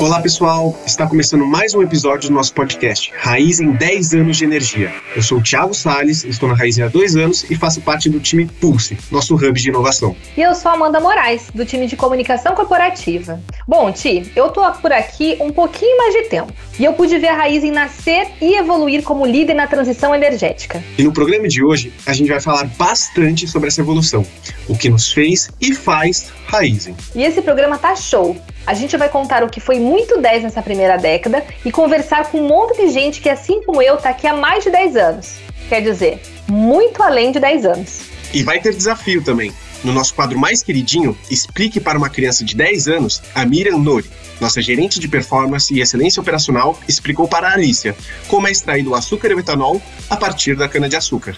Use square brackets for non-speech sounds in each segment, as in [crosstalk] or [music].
Olá pessoal, está começando mais um episódio do nosso podcast Raiz em 10 anos de energia. Eu sou o Thiago Sales, estou na Raiz há dois anos e faço parte do time Pulse, nosso hub de inovação. E eu sou Amanda Moraes, do time de comunicação corporativa. Bom, Ti, eu tô por aqui um pouquinho mais de tempo e eu pude ver a Raiz em nascer e evoluir como líder na transição energética. E no programa de hoje a gente vai falar bastante sobre essa evolução, o que nos fez e faz Raizen. E esse programa tá show. A gente vai contar o que foi muito 10 nessa primeira década e conversar com um monte de gente que, assim como eu, está aqui há mais de 10 anos. Quer dizer, muito além de 10 anos. E vai ter desafio também. No nosso quadro mais queridinho, Explique para uma criança de 10 anos, a Miriam Nori, nossa gerente de performance e excelência operacional, explicou para a Alicia como é extraído o açúcar e o etanol a partir da cana-de-açúcar.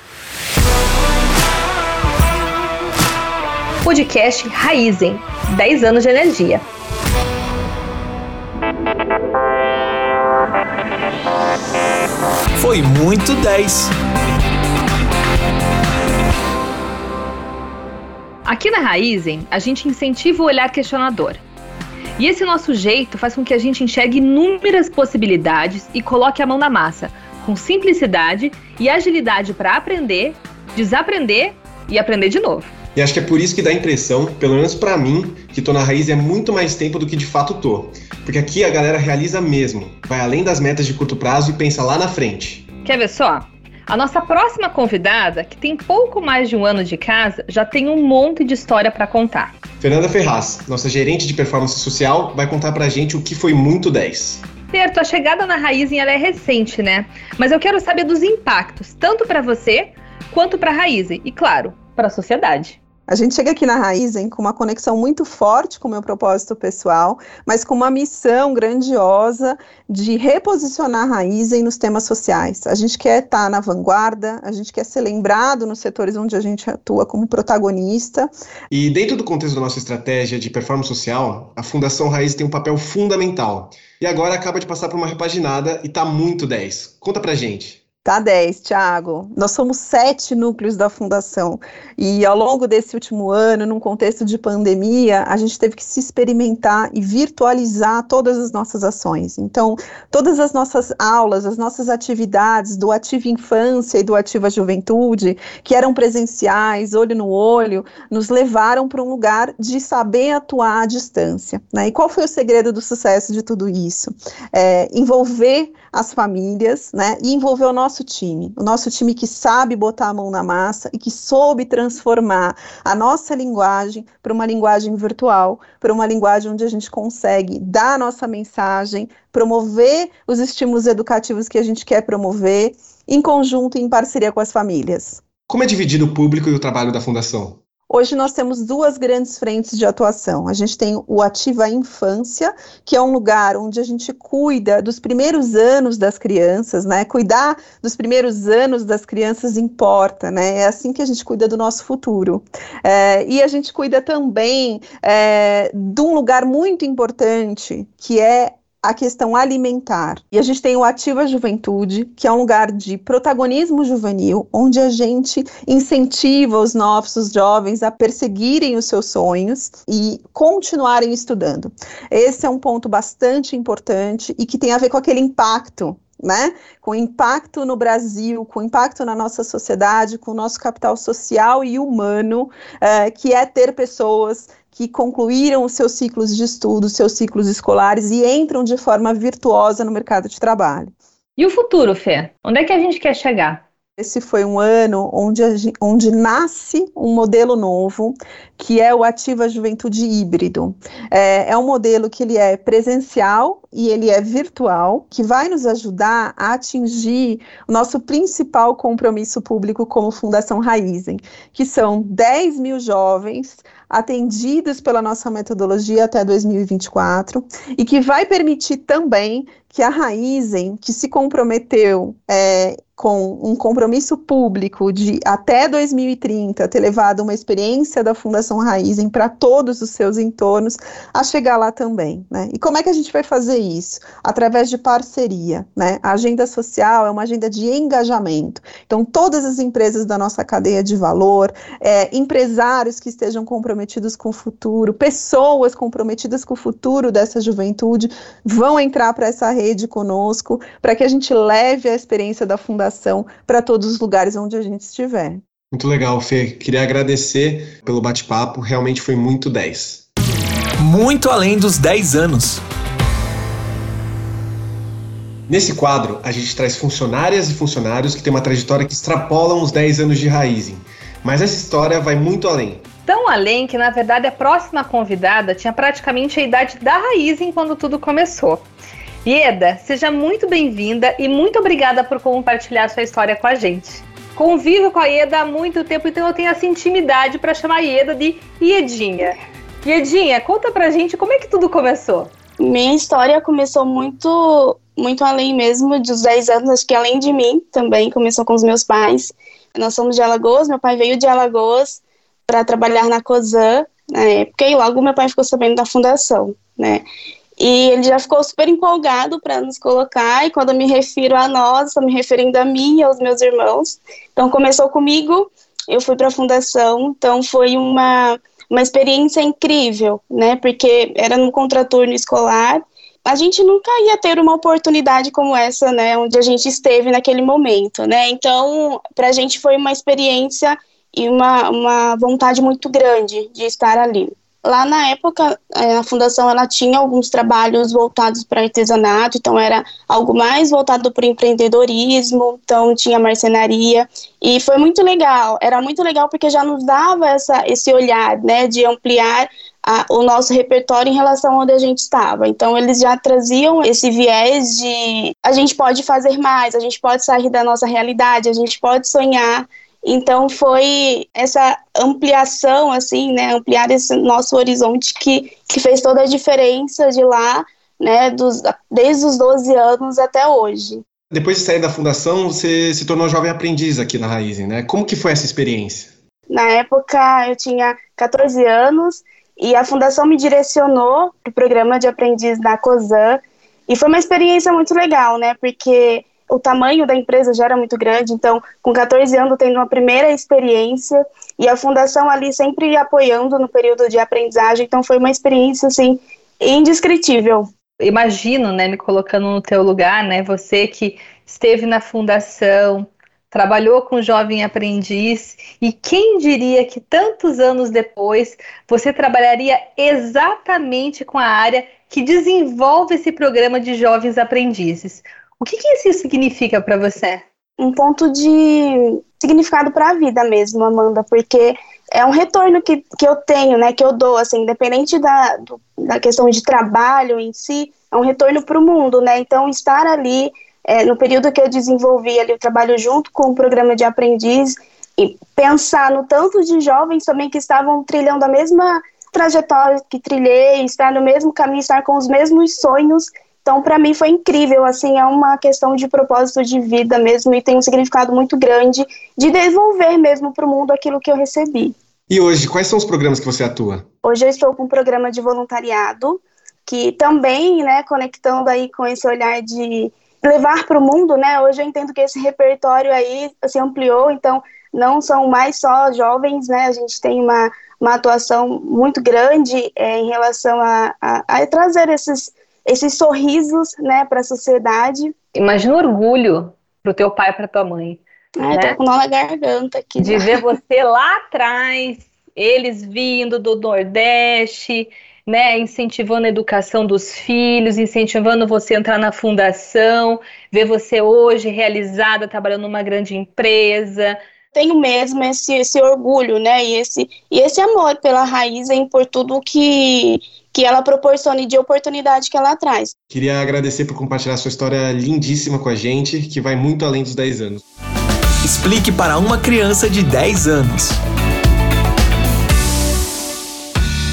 Podcast Raizen 10 anos de energia. Foi muito 10. Aqui na Raizen, a gente incentiva o olhar questionador. E esse nosso jeito faz com que a gente enxergue inúmeras possibilidades e coloque a mão na massa, com simplicidade e agilidade para aprender, desaprender e aprender de novo. E acho que é por isso que dá a impressão, pelo menos para mim, que tô na raiz é muito mais tempo do que de fato tô. Porque aqui a galera realiza mesmo, vai além das metas de curto prazo e pensa lá na frente. Quer ver só? A nossa próxima convidada, que tem pouco mais de um ano de casa, já tem um monte de história para contar. Fernanda Ferraz, nossa gerente de performance social, vai contar pra gente o que foi muito 10. Certo, a chegada na Raizen ela é recente, né? Mas eu quero saber dos impactos, tanto para você quanto para a Raizen e, claro, para a sociedade. A gente chega aqui na Raizen com uma conexão muito forte com o meu propósito pessoal, mas com uma missão grandiosa de reposicionar a Raizen nos temas sociais. A gente quer estar na vanguarda, a gente quer ser lembrado nos setores onde a gente atua como protagonista. E dentro do contexto da nossa estratégia de performance social, a Fundação Raiz tem um papel fundamental. E agora acaba de passar por uma repaginada e está muito 10. Conta pra gente. Tá 10, Tiago. Nós somos sete núcleos da fundação. E ao longo desse último ano, num contexto de pandemia, a gente teve que se experimentar e virtualizar todas as nossas ações. Então, todas as nossas aulas, as nossas atividades do Ativa Infância e do Ativa Juventude, que eram presenciais, olho no olho, nos levaram para um lugar de saber atuar à distância. Né? E qual foi o segredo do sucesso de tudo isso? É, envolver as famílias, né? E envolver o nosso time, o nosso time que sabe botar a mão na massa e que soube transformar a nossa linguagem para uma linguagem virtual, para uma linguagem onde a gente consegue dar a nossa mensagem, promover os estímulos educativos que a gente quer promover, em conjunto e em parceria com as famílias. Como é dividido o público e o trabalho da Fundação? Hoje nós temos duas grandes frentes de atuação. A gente tem o Ativa Infância, que é um lugar onde a gente cuida dos primeiros anos das crianças, né? Cuidar dos primeiros anos das crianças importa, né? É assim que a gente cuida do nosso futuro. É, e a gente cuida também é, de um lugar muito importante, que é a questão alimentar. E a gente tem o Ativa Juventude, que é um lugar de protagonismo juvenil, onde a gente incentiva os nossos jovens a perseguirem os seus sonhos e continuarem estudando. Esse é um ponto bastante importante e que tem a ver com aquele impacto né? Com impacto no Brasil, com impacto na nossa sociedade, com o nosso capital social e humano, uh, que é ter pessoas que concluíram os seus ciclos de estudo, seus ciclos escolares e entram de forma virtuosa no mercado de trabalho. E o futuro, Fê? Onde é que a gente quer chegar? Esse foi um ano onde, onde nasce um modelo novo, que é o Ativa Juventude Híbrido. É, é um modelo que ele é presencial e ele é virtual, que vai nos ajudar a atingir o nosso principal compromisso público como Fundação Raizen, que são 10 mil jovens atendidos pela nossa metodologia até 2024 e que vai permitir também que a Raizen, que se comprometeu é, com um compromisso público de até 2030 ter levado uma experiência da Fundação Raizen para todos os seus entornos, a chegar lá também. Né? E como é que a gente vai fazer isso? Através de parceria, né? A agenda social é uma agenda de engajamento. Então, todas as empresas da nossa cadeia de valor, é, empresários que estejam comprometidos com o futuro, pessoas comprometidas com o futuro dessa juventude, vão entrar para essa rede conosco, para que a gente leve a experiência da fundação para todos os lugares onde a gente estiver. Muito legal, Fê. Queria agradecer pelo bate-papo, realmente foi muito 10. Muito além dos 10 anos. Nesse quadro, a gente traz funcionárias e funcionários que têm uma trajetória que extrapolam os 10 anos de Raizen. Mas essa história vai muito além. Tão além que, na verdade, a próxima convidada tinha praticamente a idade da Raizen quando tudo começou. Ieda, seja muito bem-vinda e muito obrigada por compartilhar sua história com a gente convivo com a Ieda há muito tempo, então eu tenho essa intimidade para chamar a Ieda de Iedinha. Iedinha, conta pra gente como é que tudo começou. Minha história começou muito, muito além mesmo dos 10 anos, acho que além de mim também, começou com os meus pais. Nós somos de Alagoas, meu pai veio de Alagoas para trabalhar na COSAN na época, e logo meu pai ficou sabendo da fundação, né? E ele já ficou super empolgado para nos colocar, e quando eu me refiro a nós, estou me referindo a mim e aos meus irmãos. Então, começou comigo, eu fui para a fundação, então foi uma, uma experiência incrível, né? Porque era no contraturno escolar, a gente nunca ia ter uma oportunidade como essa, né? Onde a gente esteve naquele momento, né? Então, para a gente foi uma experiência e uma, uma vontade muito grande de estar ali. Lá na época, é, a fundação ela tinha alguns trabalhos voltados para artesanato, então era algo mais voltado para empreendedorismo, então tinha marcenaria e foi muito legal. Era muito legal porque já nos dava essa, esse olhar, né, de ampliar a, o nosso repertório em relação onde a gente estava. Então eles já traziam esse viés de a gente pode fazer mais, a gente pode sair da nossa realidade, a gente pode sonhar então foi essa ampliação, assim, né, ampliar esse nosso horizonte que, que fez toda a diferença de lá, né, dos, desde os 12 anos até hoje. Depois de sair da fundação, você se tornou jovem aprendiz aqui na Raizen, né? Como que foi essa experiência? Na época eu tinha 14 anos e a fundação me direcionou para o programa de aprendiz da COSAN e foi uma experiência muito legal, né? Porque o tamanho da empresa já era muito grande, então, com 14 anos, tendo uma primeira experiência, e a fundação ali sempre apoiando no período de aprendizagem, então foi uma experiência, assim, indescritível. Imagino, né, me colocando no teu lugar, né, você que esteve na fundação, trabalhou com jovem aprendiz, e quem diria que tantos anos depois você trabalharia exatamente com a área que desenvolve esse programa de jovens aprendizes? O que, que isso significa para você? Um ponto de significado para a vida mesmo, Amanda, porque é um retorno que, que eu tenho, né, que eu dou, assim, independente da, do, da questão de trabalho em si, é um retorno para o mundo, né, então estar ali, é, no período que eu desenvolvi ali o trabalho junto com o programa de aprendiz, e pensar no tanto de jovens também que estavam trilhando a mesma trajetória que trilhei, estar no mesmo caminho, estar com os mesmos sonhos, então, para mim foi incrível, assim, é uma questão de propósito de vida mesmo e tem um significado muito grande de devolver mesmo para o mundo aquilo que eu recebi. E hoje, quais são os programas que você atua? Hoje eu estou com um programa de voluntariado, que também, né, conectando aí com esse olhar de levar para o mundo, né, hoje eu entendo que esse repertório aí se ampliou, então não são mais só jovens, né, a gente tem uma, uma atuação muito grande é, em relação a, a, a trazer esses esses sorrisos, né, para a sociedade. Imagina o orgulho pro teu pai, para tua mãe. Ai, né? tô com nó na garganta aqui. De ver você lá atrás, eles vindo do Nordeste, né, incentivando a educação dos filhos, incentivando você a entrar na fundação, ver você hoje realizada, trabalhando numa grande empresa. Tenho mesmo esse, esse orgulho, né, e esse, e esse amor pela raiz e por tudo que, que ela proporcione de oportunidade que ela traz. Queria agradecer por compartilhar sua história lindíssima com a gente, que vai muito além dos 10 anos. Explique para uma criança de 10 anos.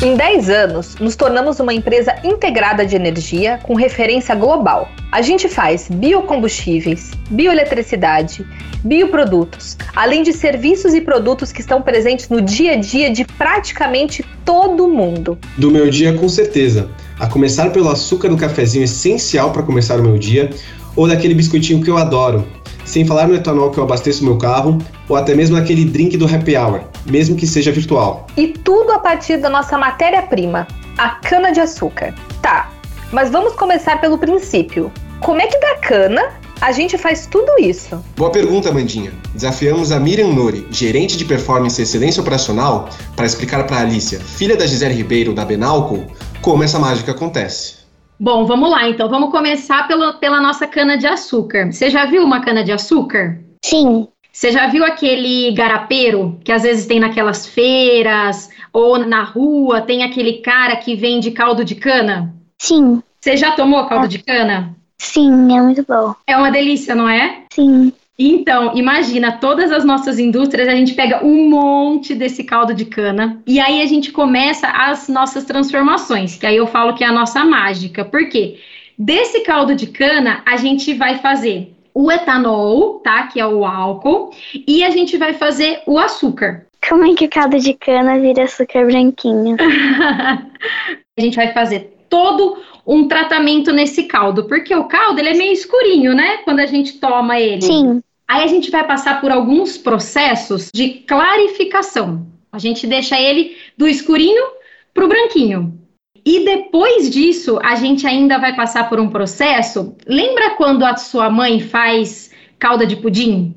Em 10 anos, nos tornamos uma empresa integrada de energia com referência global. A gente faz biocombustíveis, bioeletricidade, bioprodutos, além de serviços e produtos que estão presentes no dia a dia de praticamente todo mundo. Do meu dia, com certeza. A começar pelo açúcar no cafezinho essencial para começar o meu dia, ou daquele biscoitinho que eu adoro, sem falar no etanol que eu abasteço meu carro, ou até mesmo aquele drink do happy hour, mesmo que seja virtual. E tudo a partir da nossa matéria-prima, a cana-de-açúcar. Tá, mas vamos começar pelo princípio. Como é que da cana a gente faz tudo isso? Boa pergunta, Mandinha. Desafiamos a Miriam Nori, gerente de performance e excelência operacional, para explicar para a Alicia, filha da Gisele Ribeiro da Benalco, como essa mágica acontece. Bom, vamos lá então. Vamos começar pelo, pela nossa cana de açúcar. Você já viu uma cana de açúcar? Sim. Você já viu aquele garapeiro que às vezes tem naquelas feiras ou na rua, tem aquele cara que vende caldo de cana? Sim. Você já tomou caldo de cana? Sim, é muito bom. É uma delícia, não é? Sim. Então, imagina, todas as nossas indústrias, a gente pega um monte desse caldo de cana e aí a gente começa as nossas transformações, que aí eu falo que é a nossa mágica. Por quê? Desse caldo de cana, a gente vai fazer o etanol, tá? Que é o álcool, e a gente vai fazer o açúcar. Como é que o caldo de cana vira açúcar branquinho? [laughs] a gente vai fazer todo um tratamento nesse caldo, porque o caldo ele é meio escurinho, né? Quando a gente toma ele. Sim. Aí a gente vai passar por alguns processos de clarificação. A gente deixa ele do escurinho para o branquinho. E depois disso, a gente ainda vai passar por um processo. Lembra quando a sua mãe faz calda de pudim?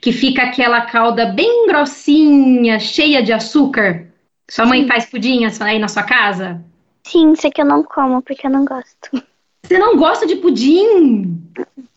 Que fica aquela calda bem grossinha, cheia de açúcar? Sua mãe Sim. faz pudim aí na sua casa? Sim, sei que eu não como porque eu não gosto. Você não gosta de pudim?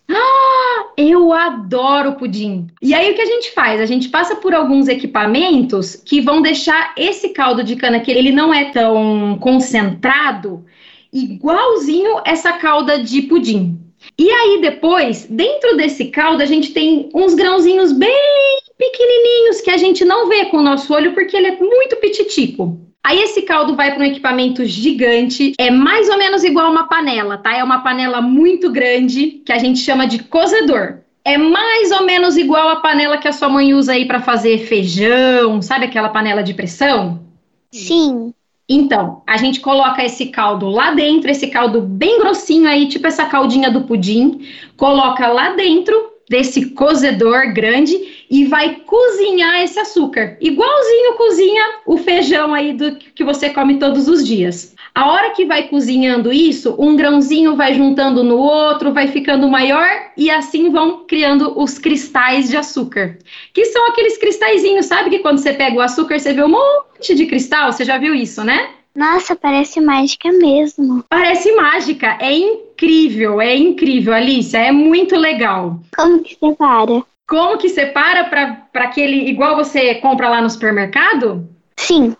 Ah, eu adoro pudim. E aí o que a gente faz? A gente passa por alguns equipamentos que vão deixar esse caldo de cana que ele não é tão concentrado, igualzinho essa calda de pudim. E aí depois, dentro desse caldo, a gente tem uns grãozinhos bem pequenininhos que a gente não vê com o nosso olho porque ele é muito pititico. Aí esse caldo vai para um equipamento gigante, é mais ou menos igual a uma panela, tá? É uma panela muito grande que a gente chama de cozedor. É mais ou menos igual a panela que a sua mãe usa aí para fazer feijão, sabe aquela panela de pressão? Sim. Então, a gente coloca esse caldo lá dentro, esse caldo bem grossinho aí, tipo essa caldinha do pudim, coloca lá dentro desse cozedor grande e vai cozinhar esse açúcar, igualzinho cozinha o feijão aí do que você come todos os dias. A hora que vai cozinhando isso, um grãozinho vai juntando no outro, vai ficando maior e assim vão criando os cristais de açúcar, que são aqueles cristalzinhos, sabe que quando você pega o açúcar você vê um monte de cristal, você já viu isso, né? Nossa, parece mágica mesmo. Parece mágica, é incrível, é incrível, Alicia, é muito legal. Como que separa? Como que separa para aquele igual você compra lá no supermercado? Sim.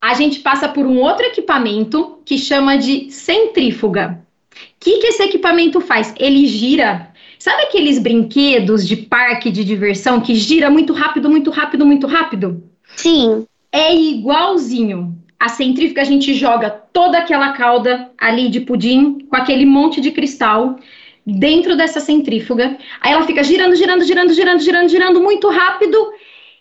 A gente passa por um outro equipamento que chama de centrífuga. O que, que esse equipamento faz? Ele gira. Sabe aqueles brinquedos de parque de diversão que gira muito rápido, muito rápido, muito rápido? Sim. É igualzinho. A centrífuga a gente joga toda aquela calda ali de pudim com aquele monte de cristal dentro dessa centrífuga. Aí ela fica girando, girando, girando, girando, girando, girando muito rápido.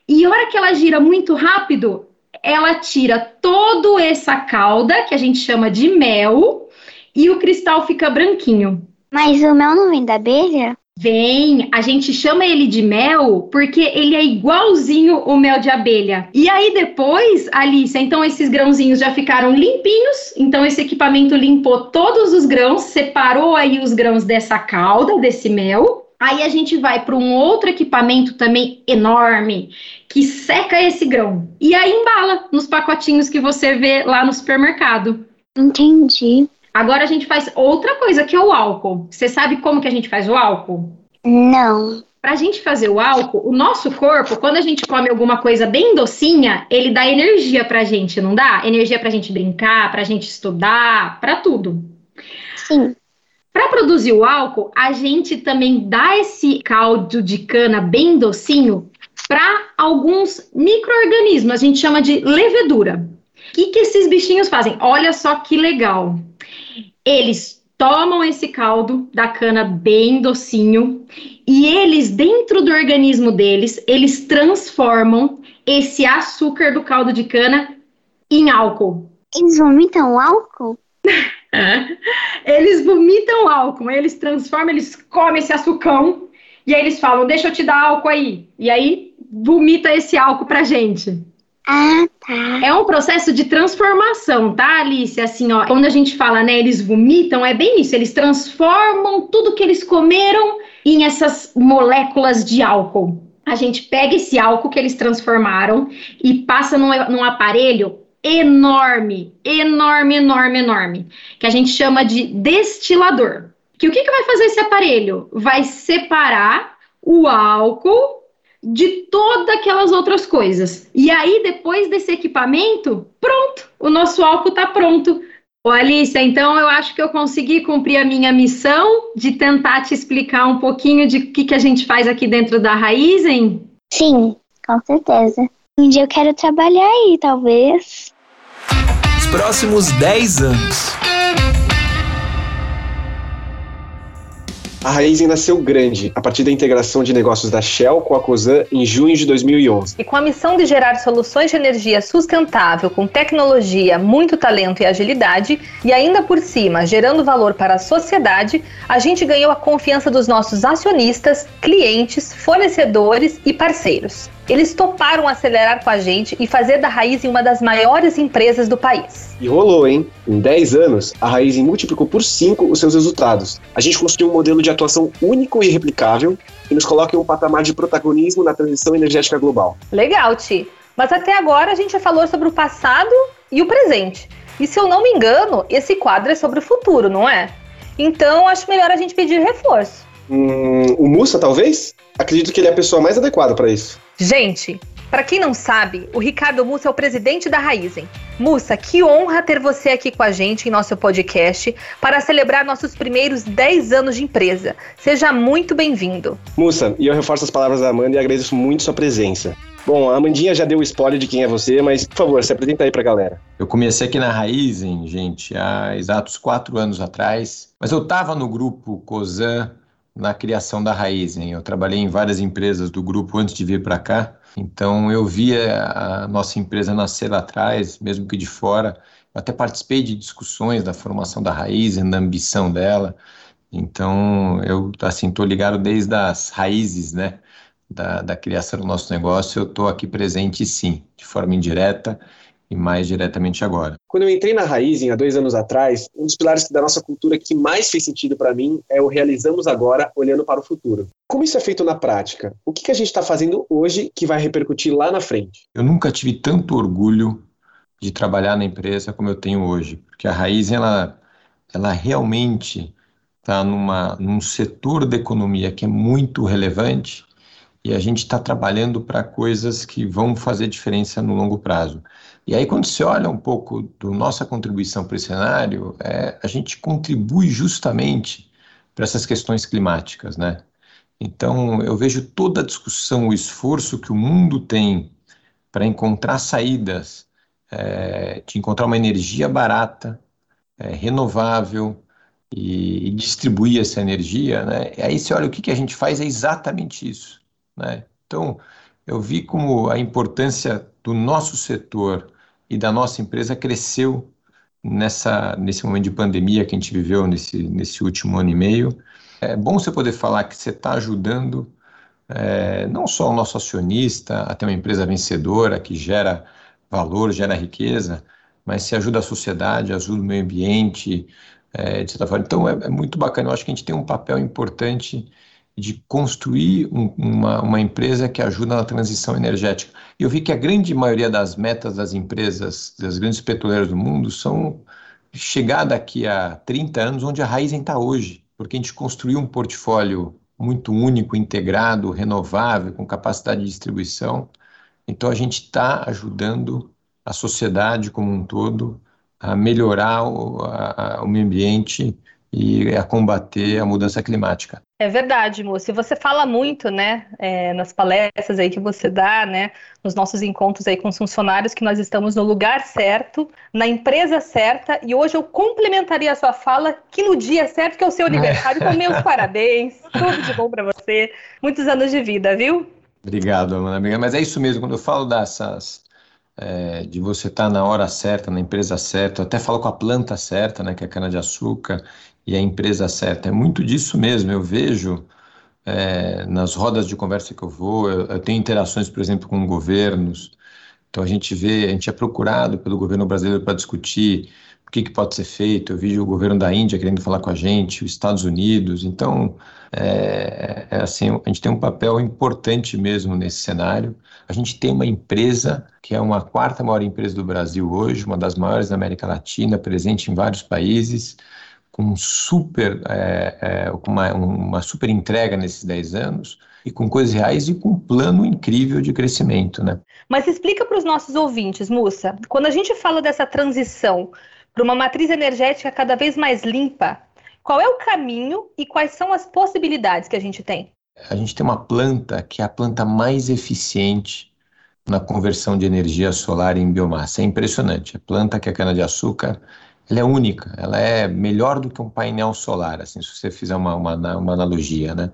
E a hora que ela gira muito rápido, ela tira toda essa calda, que a gente chama de mel, e o cristal fica branquinho. Mas o mel não vem da abelha? Vem, a gente chama ele de mel porque ele é igualzinho o mel de abelha. E aí depois, Alice, então esses grãozinhos já ficaram limpinhos, então esse equipamento limpou todos os grãos, separou aí os grãos dessa calda, desse mel. Aí a gente vai para um outro equipamento também enorme que seca esse grão e aí embala nos pacotinhos que você vê lá no supermercado. Entendi. Agora a gente faz outra coisa que é o álcool. Você sabe como que a gente faz o álcool? Não. Para a gente fazer o álcool, o nosso corpo, quando a gente come alguma coisa bem docinha, ele dá energia para a gente, não dá? Energia para a gente brincar, para a gente estudar, para tudo. Sim. Para produzir o álcool, a gente também dá esse caldo de cana bem docinho para alguns micro-organismos, a gente chama de levedura. O que, que esses bichinhos fazem? Olha só que legal. Eles tomam esse caldo da cana bem docinho e eles, dentro do organismo deles, eles transformam esse açúcar do caldo de cana em álcool. Eles vomitam álcool? [laughs] eles vomitam álcool, eles transformam, eles comem esse açucão e aí eles falam: Deixa eu te dar álcool aí. E aí vomita esse álcool pra gente. Ah, tá. É um processo de transformação, tá, Alice? Assim, ó, quando a gente fala, né, eles vomitam, é bem isso, eles transformam tudo que eles comeram em essas moléculas de álcool. A gente pega esse álcool que eles transformaram e passa num, num aparelho enorme, enorme, enorme, enorme, que a gente chama de destilador. Que o que, que vai fazer esse aparelho? Vai separar o álcool de todas aquelas outras coisas. E aí, depois desse equipamento, pronto, o nosso álcool está pronto. Ô, Alicia, então eu acho que eu consegui cumprir a minha missão de tentar te explicar um pouquinho de o que, que a gente faz aqui dentro da Raizen? Sim, com certeza. Um dia eu quero trabalhar aí, talvez. Os próximos 10 anos. A Raizen nasceu grande, a partir da integração de negócios da Shell com a Cosan em junho de 2011. E com a missão de gerar soluções de energia sustentável com tecnologia, muito talento e agilidade, e ainda por cima gerando valor para a sociedade, a gente ganhou a confiança dos nossos acionistas, clientes, fornecedores e parceiros. Eles toparam acelerar com a gente e fazer da Raizen uma das maiores empresas do país. E rolou, hein? Em 10 anos, a Raizen multiplicou por 5 os seus resultados. A gente construiu um modelo de atuação único e replicável que nos coloca em um patamar de protagonismo na transição energética global. Legal, Ti. Mas até agora a gente já falou sobre o passado e o presente. E se eu não me engano, esse quadro é sobre o futuro, não é? Então acho melhor a gente pedir reforço. Hum, o Mussa, talvez? Acredito que ele é a pessoa mais adequada para isso. Gente, para quem não sabe, o Ricardo Mussa é o presidente da Raizen. Mussa, que honra ter você aqui com a gente em nosso podcast para celebrar nossos primeiros 10 anos de empresa. Seja muito bem-vindo. Mussa, e eu reforço as palavras da Amanda e agradeço muito sua presença. Bom, a Amandinha já deu o spoiler de quem é você, mas, por favor, se apresenta aí pra galera. Eu comecei aqui na Raizen, gente, há exatos quatro anos atrás, mas eu estava no grupo COSAN na criação da Raizen. Eu trabalhei em várias empresas do grupo antes de vir para cá, então eu via a nossa empresa nascer lá atrás, mesmo que de fora. Eu até participei de discussões da formação da Raizen, da ambição dela. Então eu assim ligado desde as raízes, né? Da, da criação do nosso negócio, eu estou aqui presente sim, de forma indireta e mais diretamente agora. Quando eu entrei na Raizen há dois anos atrás, um dos pilares da nossa cultura que mais fez sentido para mim é o realizamos agora, olhando para o futuro. Como isso é feito na prática? O que, que a gente está fazendo hoje que vai repercutir lá na frente? Eu nunca tive tanto orgulho de trabalhar na empresa como eu tenho hoje, porque a Raizen ela, ela realmente está num setor da economia que é muito relevante e a gente está trabalhando para coisas que vão fazer diferença no longo prazo. E aí, quando você olha um pouco da nossa contribuição para esse cenário, é, a gente contribui justamente para essas questões climáticas, né? Então, eu vejo toda a discussão, o esforço que o mundo tem para encontrar saídas, é, de encontrar uma energia barata, é, renovável e, e, distribuir essa energia, né? E aí você olha o que, que a gente faz, é exatamente isso. Né? Então, eu vi como a importância do nosso setor e da nossa empresa cresceu nessa, nesse momento de pandemia que a gente viveu nesse, nesse último ano e meio. É bom você poder falar que você está ajudando é, não só o nosso acionista a ter uma empresa vencedora que gera valor, gera riqueza, mas se ajuda a sociedade, ajuda o meio ambiente, é, de certa forma. Então é, é muito bacana. Eu acho que a gente tem um papel importante de construir um, uma, uma empresa que ajuda na transição energética. Eu vi que a grande maioria das metas das empresas, das grandes petroleiras do mundo, são chegar daqui a 30 anos onde a Raizen está hoje, porque a gente construiu um portfólio muito único, integrado, renovável, com capacidade de distribuição. Então a gente está ajudando a sociedade como um todo a melhorar o, a, o meio ambiente e a combater a mudança climática. É verdade, moça. E você fala muito, né, é, nas palestras aí que você dá, né, nos nossos encontros aí com os funcionários, que nós estamos no lugar certo, na empresa certa, e hoje eu complementaria a sua fala que no dia certo, que é o seu aniversário, então meus [laughs] parabéns, tudo de bom para você, muitos anos de vida, viu? Obrigado, Amanda. Mas é isso mesmo, quando eu falo dessas, é, de você estar tá na hora certa, na empresa certa, eu até falo com a planta certa, né, que é a cana-de-açúcar, e a empresa certa. É muito disso mesmo. Eu vejo é, nas rodas de conversa que eu vou, eu, eu, tenho interações, por exemplo, com governos. Então a gente vê, a gente é procurado pelo governo brasileiro para discutir o que, que, pode ser feito. Eu vi o governo da Índia querendo falar com a gente, os Estados Unidos. Então, é, é assim, a gente tem um papel importante mesmo nesse cenário. A gente tem uma empresa que é uma quarta maior empresa do Brasil hoje, uma das maiores da América Latina, presente em vários países com super, é, é, uma, uma super entrega nesses 10 anos e com coisas reais e com um plano incrível de crescimento, né? Mas explica para os nossos ouvintes, Mussa, quando a gente fala dessa transição para uma matriz energética cada vez mais limpa, qual é o caminho e quais são as possibilidades que a gente tem? A gente tem uma planta que é a planta mais eficiente na conversão de energia solar em biomassa. É impressionante. A planta que é cana-de-açúcar ela é única, ela é melhor do que um painel solar, assim, se você fizer uma, uma, uma analogia, né?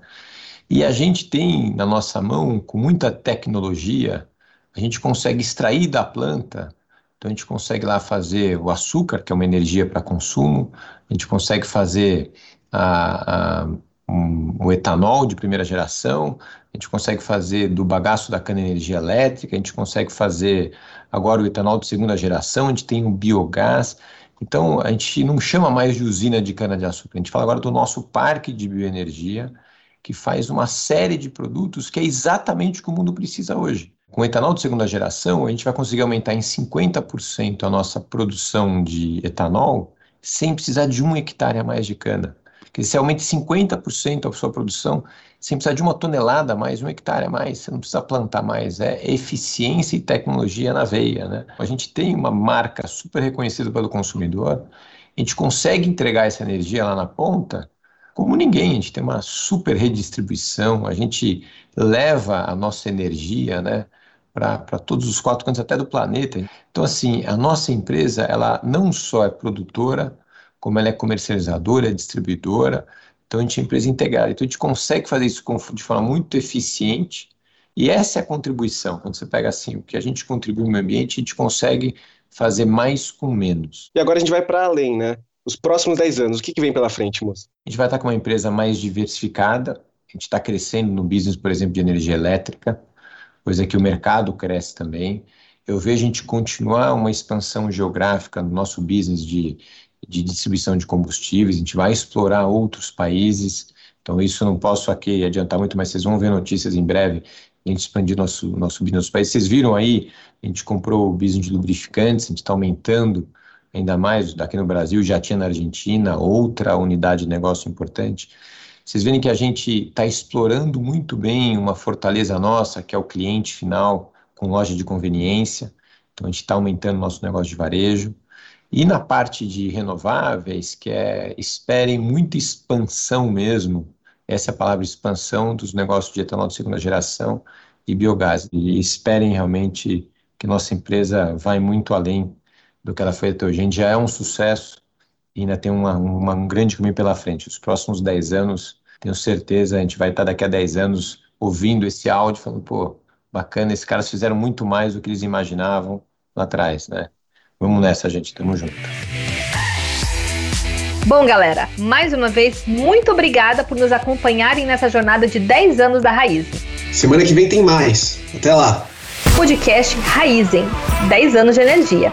E a gente tem na nossa mão, com muita tecnologia, a gente consegue extrair da planta, então a gente consegue lá fazer o açúcar, que é uma energia para consumo, a gente consegue fazer a, a, um, o etanol de primeira geração, a gente consegue fazer do bagaço da cana energia elétrica, a gente consegue fazer agora o etanol de segunda geração, a gente tem o biogás, então, a gente não chama mais de usina de cana-de-açúcar, a gente fala agora do nosso parque de bioenergia, que faz uma série de produtos que é exatamente o que o mundo precisa hoje. Com etanol de segunda geração, a gente vai conseguir aumentar em 50% a nossa produção de etanol sem precisar de um hectare a mais de cana. Que você aumente 50% a sua produção sem precisar de uma tonelada a mais, um hectare a mais, você não precisa plantar mais. É eficiência e tecnologia na veia. Né? A gente tem uma marca super reconhecida pelo consumidor, a gente consegue entregar essa energia lá na ponta como ninguém. A gente tem uma super redistribuição, a gente leva a nossa energia, né? para todos os quatro cantos até do planeta. Então, assim, a nossa empresa, ela não só é produtora, como ela é comercializadora, é distribuidora, então a gente é empresa integrada. Então a gente consegue fazer isso de forma muito eficiente e essa é a contribuição. Quando você pega assim, o que a gente contribui no meio ambiente, a gente consegue fazer mais com menos. E agora a gente vai para além, né? Os próximos 10 anos, o que, que vem pela frente, moço? A gente vai estar com uma empresa mais diversificada, a gente está crescendo no business, por exemplo, de energia elétrica, coisa que o mercado cresce também. Eu vejo a gente continuar uma expansão geográfica no nosso business de de distribuição de combustíveis, a gente vai explorar outros países, então isso eu não posso aqui adiantar muito, mas vocês vão ver notícias em breve, a gente expandir nosso, nosso business nos países. Vocês viram aí, a gente comprou o business de lubrificantes, a gente está aumentando ainda mais, daqui no Brasil, já tinha na Argentina, outra unidade de negócio importante. Vocês verem que a gente está explorando muito bem uma fortaleza nossa, que é o cliente final, com loja de conveniência. Então, a gente está aumentando nosso negócio de varejo. E na parte de renováveis, que é esperem muita expansão mesmo, essa é a palavra expansão dos negócios de etanol de segunda geração e biogás. E esperem realmente que nossa empresa vai muito além do que ela foi até hoje. A gente já é um sucesso e ainda tem uma, uma, um grande caminho pela frente. Os próximos 10 anos, tenho certeza, a gente vai estar daqui a 10 anos ouvindo esse áudio, falando, pô, bacana, esses caras fizeram muito mais do que eles imaginavam lá atrás, né? Vamos nessa, gente. Tamo junto. Bom, galera, mais uma vez, muito obrigada por nos acompanharem nessa jornada de 10 anos da Raiz. Semana que vem tem mais. Até lá. Podcast Raizen 10 anos de energia.